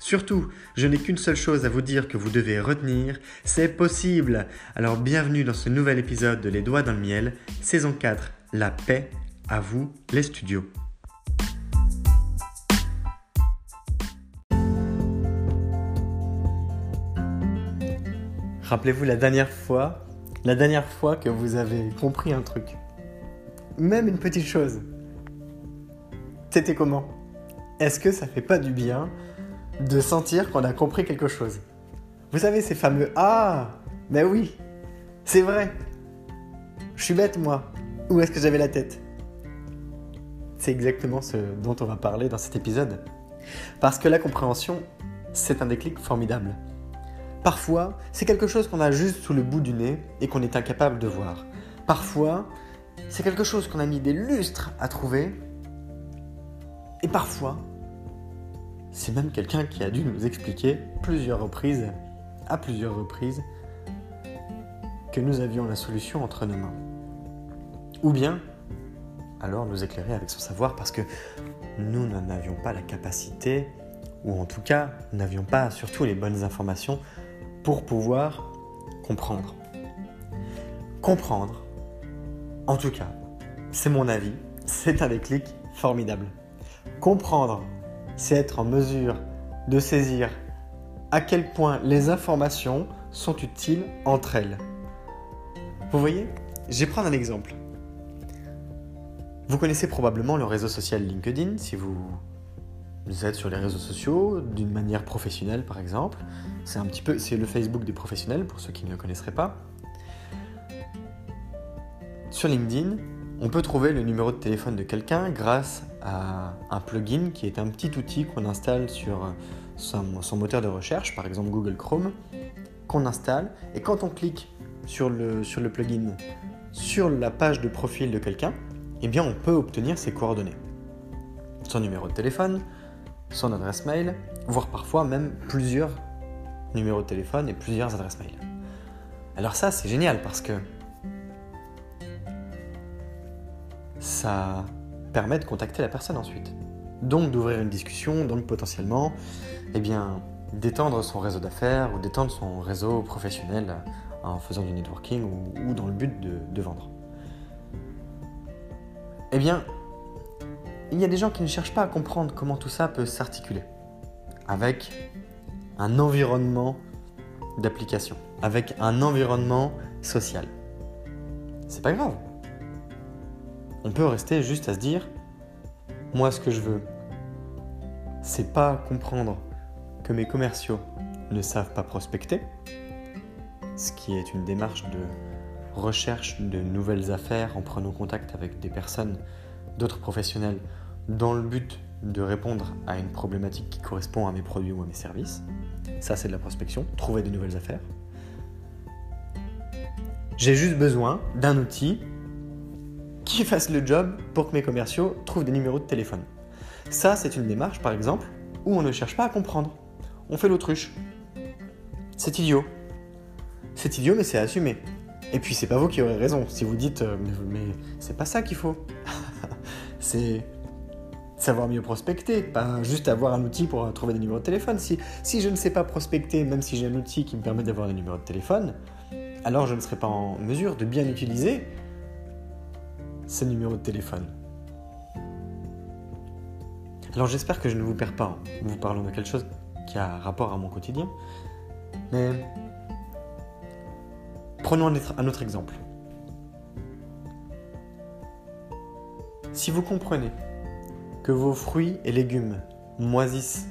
Surtout, je n'ai qu'une seule chose à vous dire que vous devez retenir, c'est possible. Alors bienvenue dans ce nouvel épisode de Les Doigts dans le Miel, saison 4, La paix, à vous les studios. Rappelez-vous la dernière fois, la dernière fois que vous avez compris un truc. Même une petite chose. C'était comment? Est-ce que ça fait pas du bien? De sentir qu'on a compris quelque chose. Vous savez, ces fameux Ah Mais oui C'est vrai Je suis bête, moi Où est-ce que j'avais la tête? C'est exactement ce dont on va parler dans cet épisode. Parce que la compréhension, c'est un déclic formidable. Parfois, c'est quelque chose qu'on a juste sous le bout du nez et qu'on est incapable de voir. Parfois, c'est quelque chose qu'on a mis des lustres à trouver. Et parfois, c'est même quelqu'un qui a dû nous expliquer plusieurs reprises, à plusieurs reprises, que nous avions la solution entre nos mains. Ou bien, alors nous éclairer avec son savoir parce que nous n'en avions pas la capacité, ou en tout cas, n'avions pas surtout les bonnes informations pour pouvoir comprendre. Comprendre, en tout cas, c'est mon avis, c'est un déclic formidable. Comprendre c'est être en mesure de saisir à quel point les informations sont utiles entre elles. Vous voyez Je vais prendre un exemple. Vous connaissez probablement le réseau social LinkedIn si vous êtes sur les réseaux sociaux d'une manière professionnelle par exemple. C'est un petit peu c'est le Facebook des professionnels pour ceux qui ne le connaisseraient pas. Sur LinkedIn, on peut trouver le numéro de téléphone de quelqu'un grâce à un plugin qui est un petit outil qu'on installe sur son, moteur de recherche, par exemple Google Chrome, qu'on installe. Et quand on clique sur le, sur le plugin sur la page de profil de quelqu'un, eh bien on peut obtenir ses coordonnées. Son numéro de téléphone, son adresse mail, voire parfois même plusieurs numéros de téléphone et plusieurs adresses mail. Alors ça c'est génial parce que ça permet de contacter la personne ensuite. Donc d'ouvrir une discussion, donc potentiellement, eh bien, d'étendre son réseau d'affaires ou d'étendre son réseau professionnel en faisant du networking ou, dans le but de, vendre. Eh bien, il y a des gens qui ne cherchent pas à comprendre comment tout ça peut s'articuler avec un environnement d'application, avec un environnement social. C'est pas grave on peut rester juste à se dire, moi ce que je veux, c'est pas comprendre que mes commerciaux ne savent pas prospecter, ce qui est une démarche de recherche de nouvelles affaires en prenant contact avec des personnes, d'autres professionnels, dans le but de répondre à une problématique qui correspond à mes produits ou à mes services. Ça, c'est de la prospection, trouver de nouvelles affaires. J'ai juste besoin d'un outil qui fasse le job pour que mes commerciaux trouvent des numéros de téléphone. Ça, c'est une démarche, par exemple, où on ne cherche pas à comprendre. On fait l'autruche. C'est idiot. C'est idiot, mais c'est assumé. Et puis, c'est pas vous qui aurez raison. Si vous dites, euh, mais, mais c'est pas ça qu'il faut. c'est savoir mieux prospecter, pas juste avoir un outil pour trouver des numéros de téléphone. Si, si je ne sais pas prospecter, même si j'ai un outil qui me permet d'avoir des numéros de téléphone, alors je ne serai pas en mesure de bien utiliser ces numéros de téléphone. Alors j'espère que je ne vous perds pas en vous parlant de quelque chose qui a rapport à mon quotidien, mais prenons un autre exemple. Si vous comprenez que vos fruits et légumes moisissent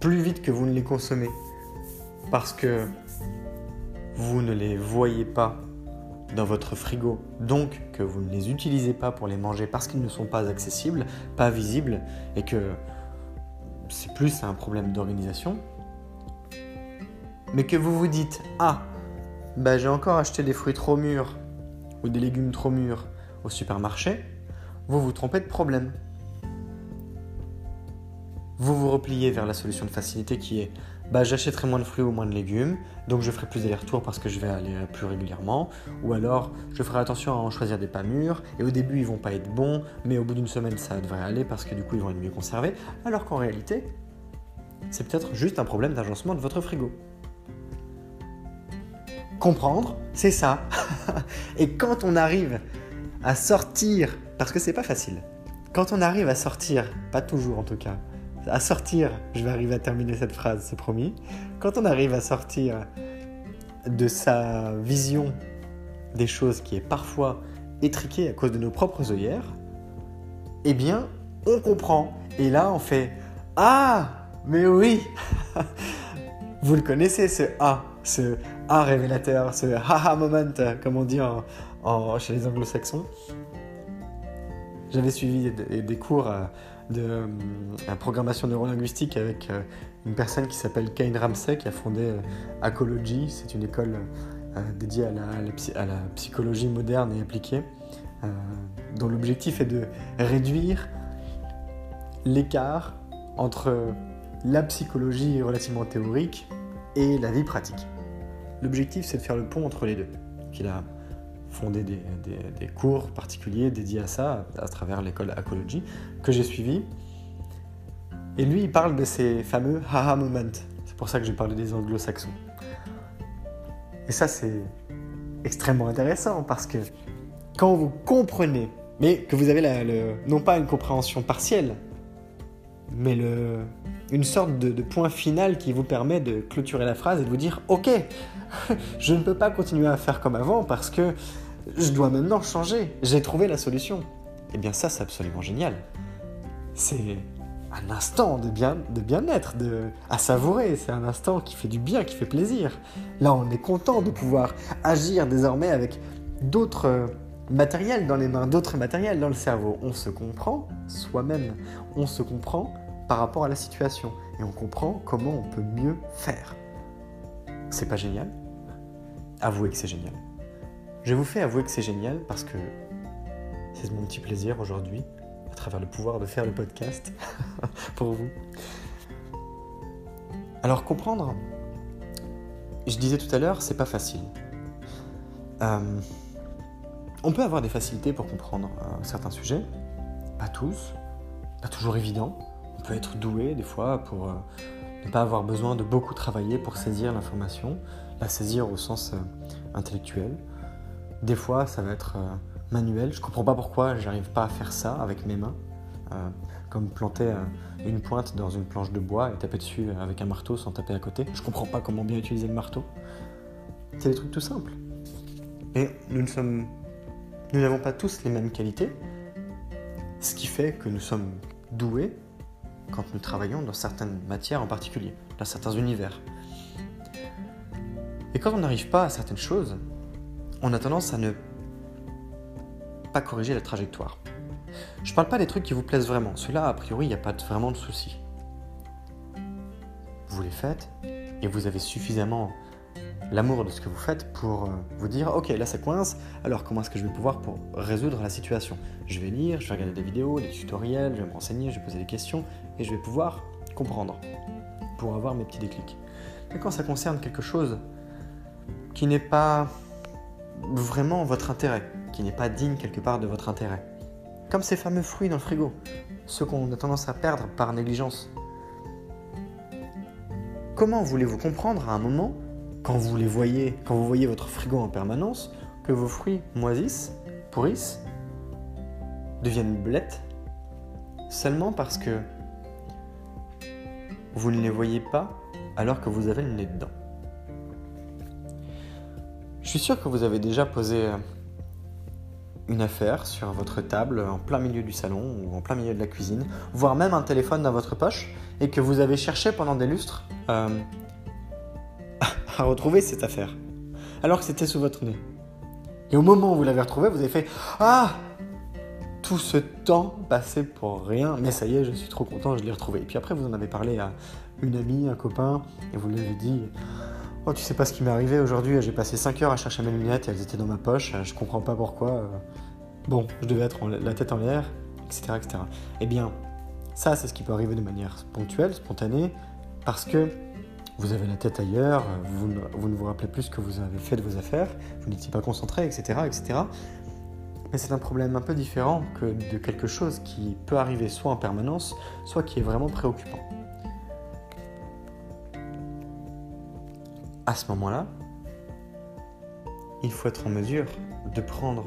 plus vite que vous ne les consommez parce que vous ne les voyez pas dans votre frigo, donc que vous ne les utilisez pas pour les manger parce qu'ils ne sont pas accessibles, pas visibles, et que c'est plus un problème d'organisation, mais que vous vous dites Ah, bah j'ai encore acheté des fruits trop mûrs ou des légumes trop mûrs au supermarché, vous vous trompez de problème. Vous vous repliez vers la solution de facilité qui est bah, j'achèterai moins de fruits ou moins de légumes, donc je ferai plus d'aller-retour parce que je vais aller plus régulièrement, ou alors je ferai attention à en choisir des pas mûrs, et au début ils vont pas être bons, mais au bout d'une semaine ça devrait aller parce que du coup ils vont être mieux conservés, alors qu'en réalité, c'est peut-être juste un problème d'agencement de votre frigo. Comprendre, c'est ça. et quand on arrive à sortir parce que c'est pas facile. Quand on arrive à sortir, pas toujours en tout cas, à sortir, je vais arriver à terminer cette phrase, c'est promis. Quand on arrive à sortir de sa vision des choses qui est parfois étriquée à cause de nos propres œillères, eh bien, on comprend. Et là, on fait Ah, mais oui Vous le connaissez, ce A, ce A révélateur, ce ha-ha moment, comme on dit en, chez les anglo-saxons. J'avais suivi des, cours euh, de euh, programmation neurolinguistique avec euh, une personne qui s'appelle Kane Ramsey qui a fondé Acology. C'est une école dédiée à la, psychologie moderne et appliquée, dont l'objectif est de réduire l'écart entre la psychologie relativement théorique et la vie pratique. L'objectif, c'est de faire le pont entre les deux. A fondé des, cours particuliers dédiés à ça à travers l'école Acology que j'ai suivi. Et lui, il parle de ces fameux haha moments. C'est pour ça que j'ai parlé des anglo-saxons. Et ça, c'est extrêmement intéressant parce que quand vous comprenez, mais que vous avez le, non pas une compréhension partielle, mais le, une sorte de, de, point final qui vous permet de clôturer la phrase et de vous dire Ok, je ne peux pas continuer à faire comme avant parce que je dois maintenant changer. J'ai trouvé la solution. Eh bien, ça, c'est absolument génial. C'est un instant de bien de bien-être de à savourer. C'est un instant qui fait du bien qui fait plaisir. Là on est content de pouvoir agir désormais avec d'autres matériels dans les mains d'autres matériels dans le cerveau. On se comprend soi-même. On se comprend par rapport à la situation. Et on comprend comment on peut mieux faire. C'est pas génial? Avouez que c'est génial je vous fais avouer que c'est génial parce que c'est mon petit plaisir aujourd'hui, à travers le pouvoir de faire le podcast pour vous. Alors comprendre, je disais tout à l'heure, c'est pas facile. Euh, on peut avoir des facilités pour comprendre euh, certains sujets, pas tous, pas toujours évident. On peut être doué des fois pour euh, ne pas avoir besoin de beaucoup travailler pour saisir l'information, la saisir au sens intellectuel. Des fois, ça va être euh, manuel. Je comprends pas pourquoi j'arrive pas à faire ça avec mes mains. Euh, comme planter euh, une pointe dans une planche de bois et taper dessus avec un marteau sans taper à côté. Je comprends pas comment bien utiliser le marteau. C'est des trucs tout simples. Et nous ne sommes. Nous n'avons pas tous les mêmes qualités. Ce qui fait que nous sommes doués quand nous travaillons dans certaines matières en particulier, dans certains univers. Et quand on n'arrive pas à certaines choses, on a tendance à ne pas corriger la trajectoire. Je parle pas des trucs qui vous plaisent vraiment. Ceux-là, a priori, il n'y a pas vraiment de souci. Vous les faites et vous avez suffisamment l'amour de ce que vous faites pour euh, vous dire ok là ça coince alors comment est-ce que je vais pouvoir pour résoudre la situation? Je vais lire je vais regarder des vidéos des tutoriels je vais me renseigner je vais poser des questions et je vais pouvoir comprendre pour avoir mes petits déclics mais quand ça concerne quelque chose qui n'est pas vraiment votre intérêt qui n'est pas digne quelque part de votre intérêt comme ces fameux fruits dans le frigo ceux qu'on a tendance à perdre par négligence comment voulez-vous comprendre à un moment quand vous les voyez, quand vous voyez votre frigo en permanence, que vos fruits moisissent, pourrissent, deviennent blettes, seulement parce que vous ne les voyez pas alors que vous avez le nez dedans? Je suis sûr que vous avez déjà posé une affaire sur votre table en plein milieu du salon ou en plein milieu de la cuisine, voire même un téléphone dans votre poche, et que vous avez cherché pendant des lustres euh, à retrouver cette affaire, alors que c'était sous votre nez. Et au moment où vous l'avez retrouvé, vous avez fait Ah Tout ce temps passé pour rien, mais ça y est, je suis trop content, je l'ai retrouvé. Et puis après, vous en avez parlé à une amie, un copain, et vous lui avez dit Oh, tu sais pas ce qui m'est arrivé aujourd'hui, j'ai passé 5 heures à chercher mes lunettes et elles étaient dans ma poche, je comprends pas pourquoi. Bon, je devais être la tête en l'air, etc., etc. Eh bien, ça, c'est ce qui peut arriver de manière ponctuelle, spontanée, parce que vous avez la tête ailleurs, vous ne, vous rappelez plus ce que vous avez fait de vos affaires, vous n'étiez pas concentré, etc. etc. Mais c'est un problème un peu différent que de quelque chose qui peut arriver soit en permanence, soit qui est vraiment préoccupant. À ce moment-là, il faut être en mesure de prendre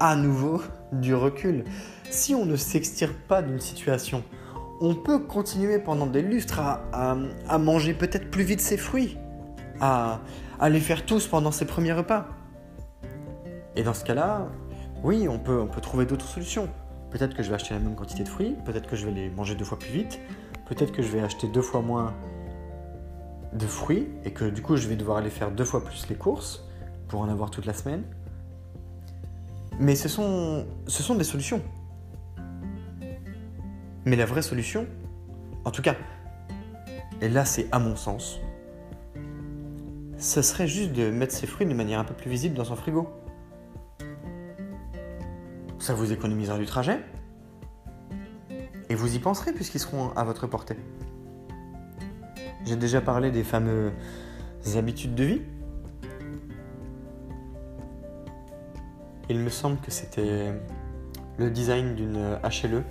à nouveau du recul. Si on ne s'extire pas d'une situation, on peut continuer pendant des lustres à, manger peut-être plus vite ses fruits, à, les faire tous pendant ses premiers repas. Et dans ce cas-là, oui, on peut, on peut trouver d'autres solutions. Peut-être que je vais acheter la même quantité de fruits, peut-être que je vais les manger deux fois plus vite, peut-être que je vais acheter deux fois moins de fruits et que du coup je vais devoir aller faire deux fois plus les courses pour en avoir toute la semaine. Mais ce sont, ce sont des solutions. Mais la vraie solution, en tout cas, et là c'est à mon sens, ce serait juste de mettre ses fruits de manière un peu plus visible dans son frigo. Ça vous économisera du trajet. Et vous y penserez puisqu'ils seront à votre portée. J'ai déjà parlé des fameuses habitudes de vie. Il me semble que c'était le design d'une HLE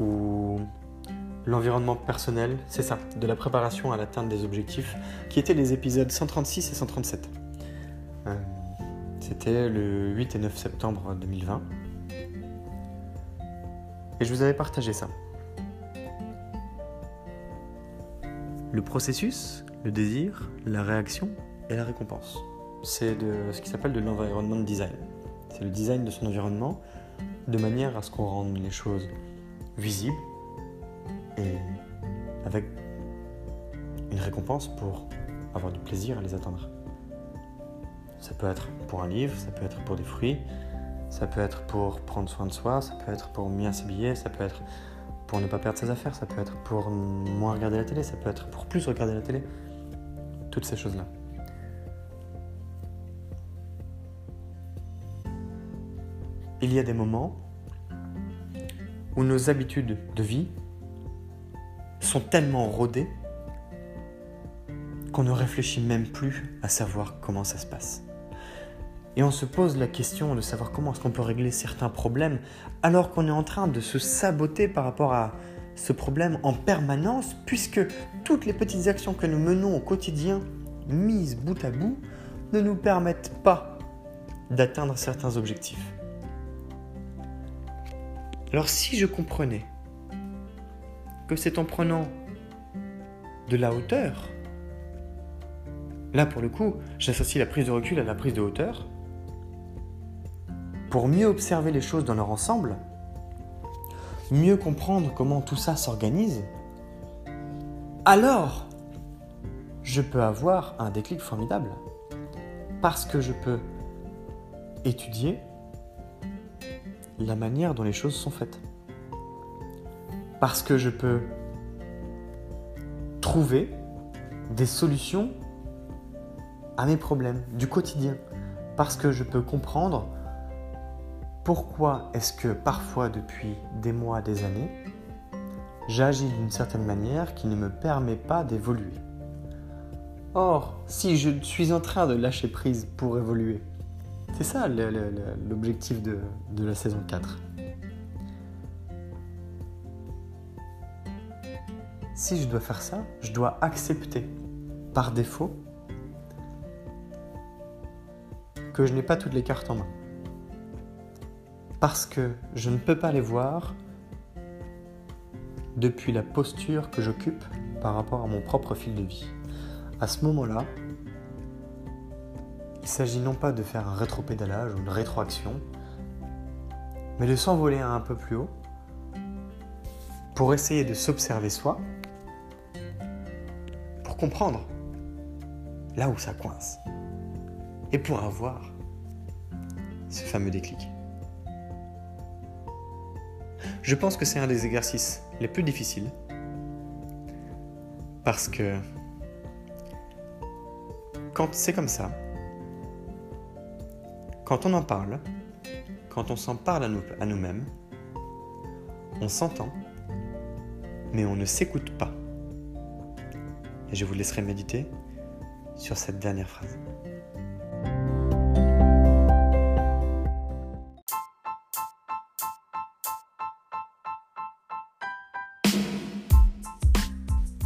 ou l'environnement personnel, c'est ça, de la préparation à l'atteinte des objectifs, qui étaient les épisodes 136 et 137. Euh, c'était le 8 et 9 septembre 2020. Et je vous avais partagé ça. Le processus, le désir, la réaction et la récompense. C'est ce qui s'appelle de l'environnement design. C'est le design de son environnement de manière à ce qu'on rende les choses visible et avec une récompense pour avoir du plaisir à les atteindre. Ça peut être pour un livre, ça peut être pour des fruits, ça peut être pour prendre soin de soi, ça peut être pour mieux s'habiller, ça peut être pour ne pas perdre ses affaires, ça peut être pour moins regarder la télé, ça peut être pour plus regarder la télé. Toutes ces choses-là. Il y a des moments où nos habitudes de vie sont tellement rodées qu'on ne réfléchit même plus à savoir comment ça se passe. Et on se pose la question de savoir comment est-ce qu'on peut régler certains problèmes alors qu'on est en train de se saboter par rapport à ce problème en permanence puisque toutes les petites actions que nous menons au quotidien, mises bout à bout, ne nous permettent pas d'atteindre certains objectifs. Alors si je comprenais que c'est en prenant de la hauteur, là pour le coup, j'associe la prise de recul à la prise de hauteur, pour mieux observer les choses dans leur ensemble, mieux comprendre comment tout ça s'organise, alors je peux avoir un déclic formidable. Parce que je peux étudier, la manière dont les choses sont faites. Parce que je peux trouver des solutions à mes problèmes du quotidien. Parce que je peux comprendre pourquoi est-ce que parfois depuis des mois, des années, j'agis d'une certaine manière qui ne me permet pas d'évoluer? Or, si je suis en train de lâcher prise pour évoluer, c'est ça l'objectif de, la saison 4. Si je dois faire ça, je dois accepter par défaut que je n'ai pas toutes les cartes en main. Parce que je ne peux pas les voir depuis la posture que j'occupe par rapport à mon propre fil de vie. À ce moment-là, il s'agit non pas de faire un rétropédalage ou une rétroaction, mais de s'envoler un peu plus haut pour essayer de s'observer soi, pour comprendre là où ça coince et pour avoir ce fameux déclic. Je pense que c'est un des exercices les plus difficiles parce que quand c'est comme ça, quand on en parle, quand on s'en parle à, nous-mêmes, on s'entend, mais on ne s'écoute pas. Et je vous laisserai méditer sur cette dernière phrase.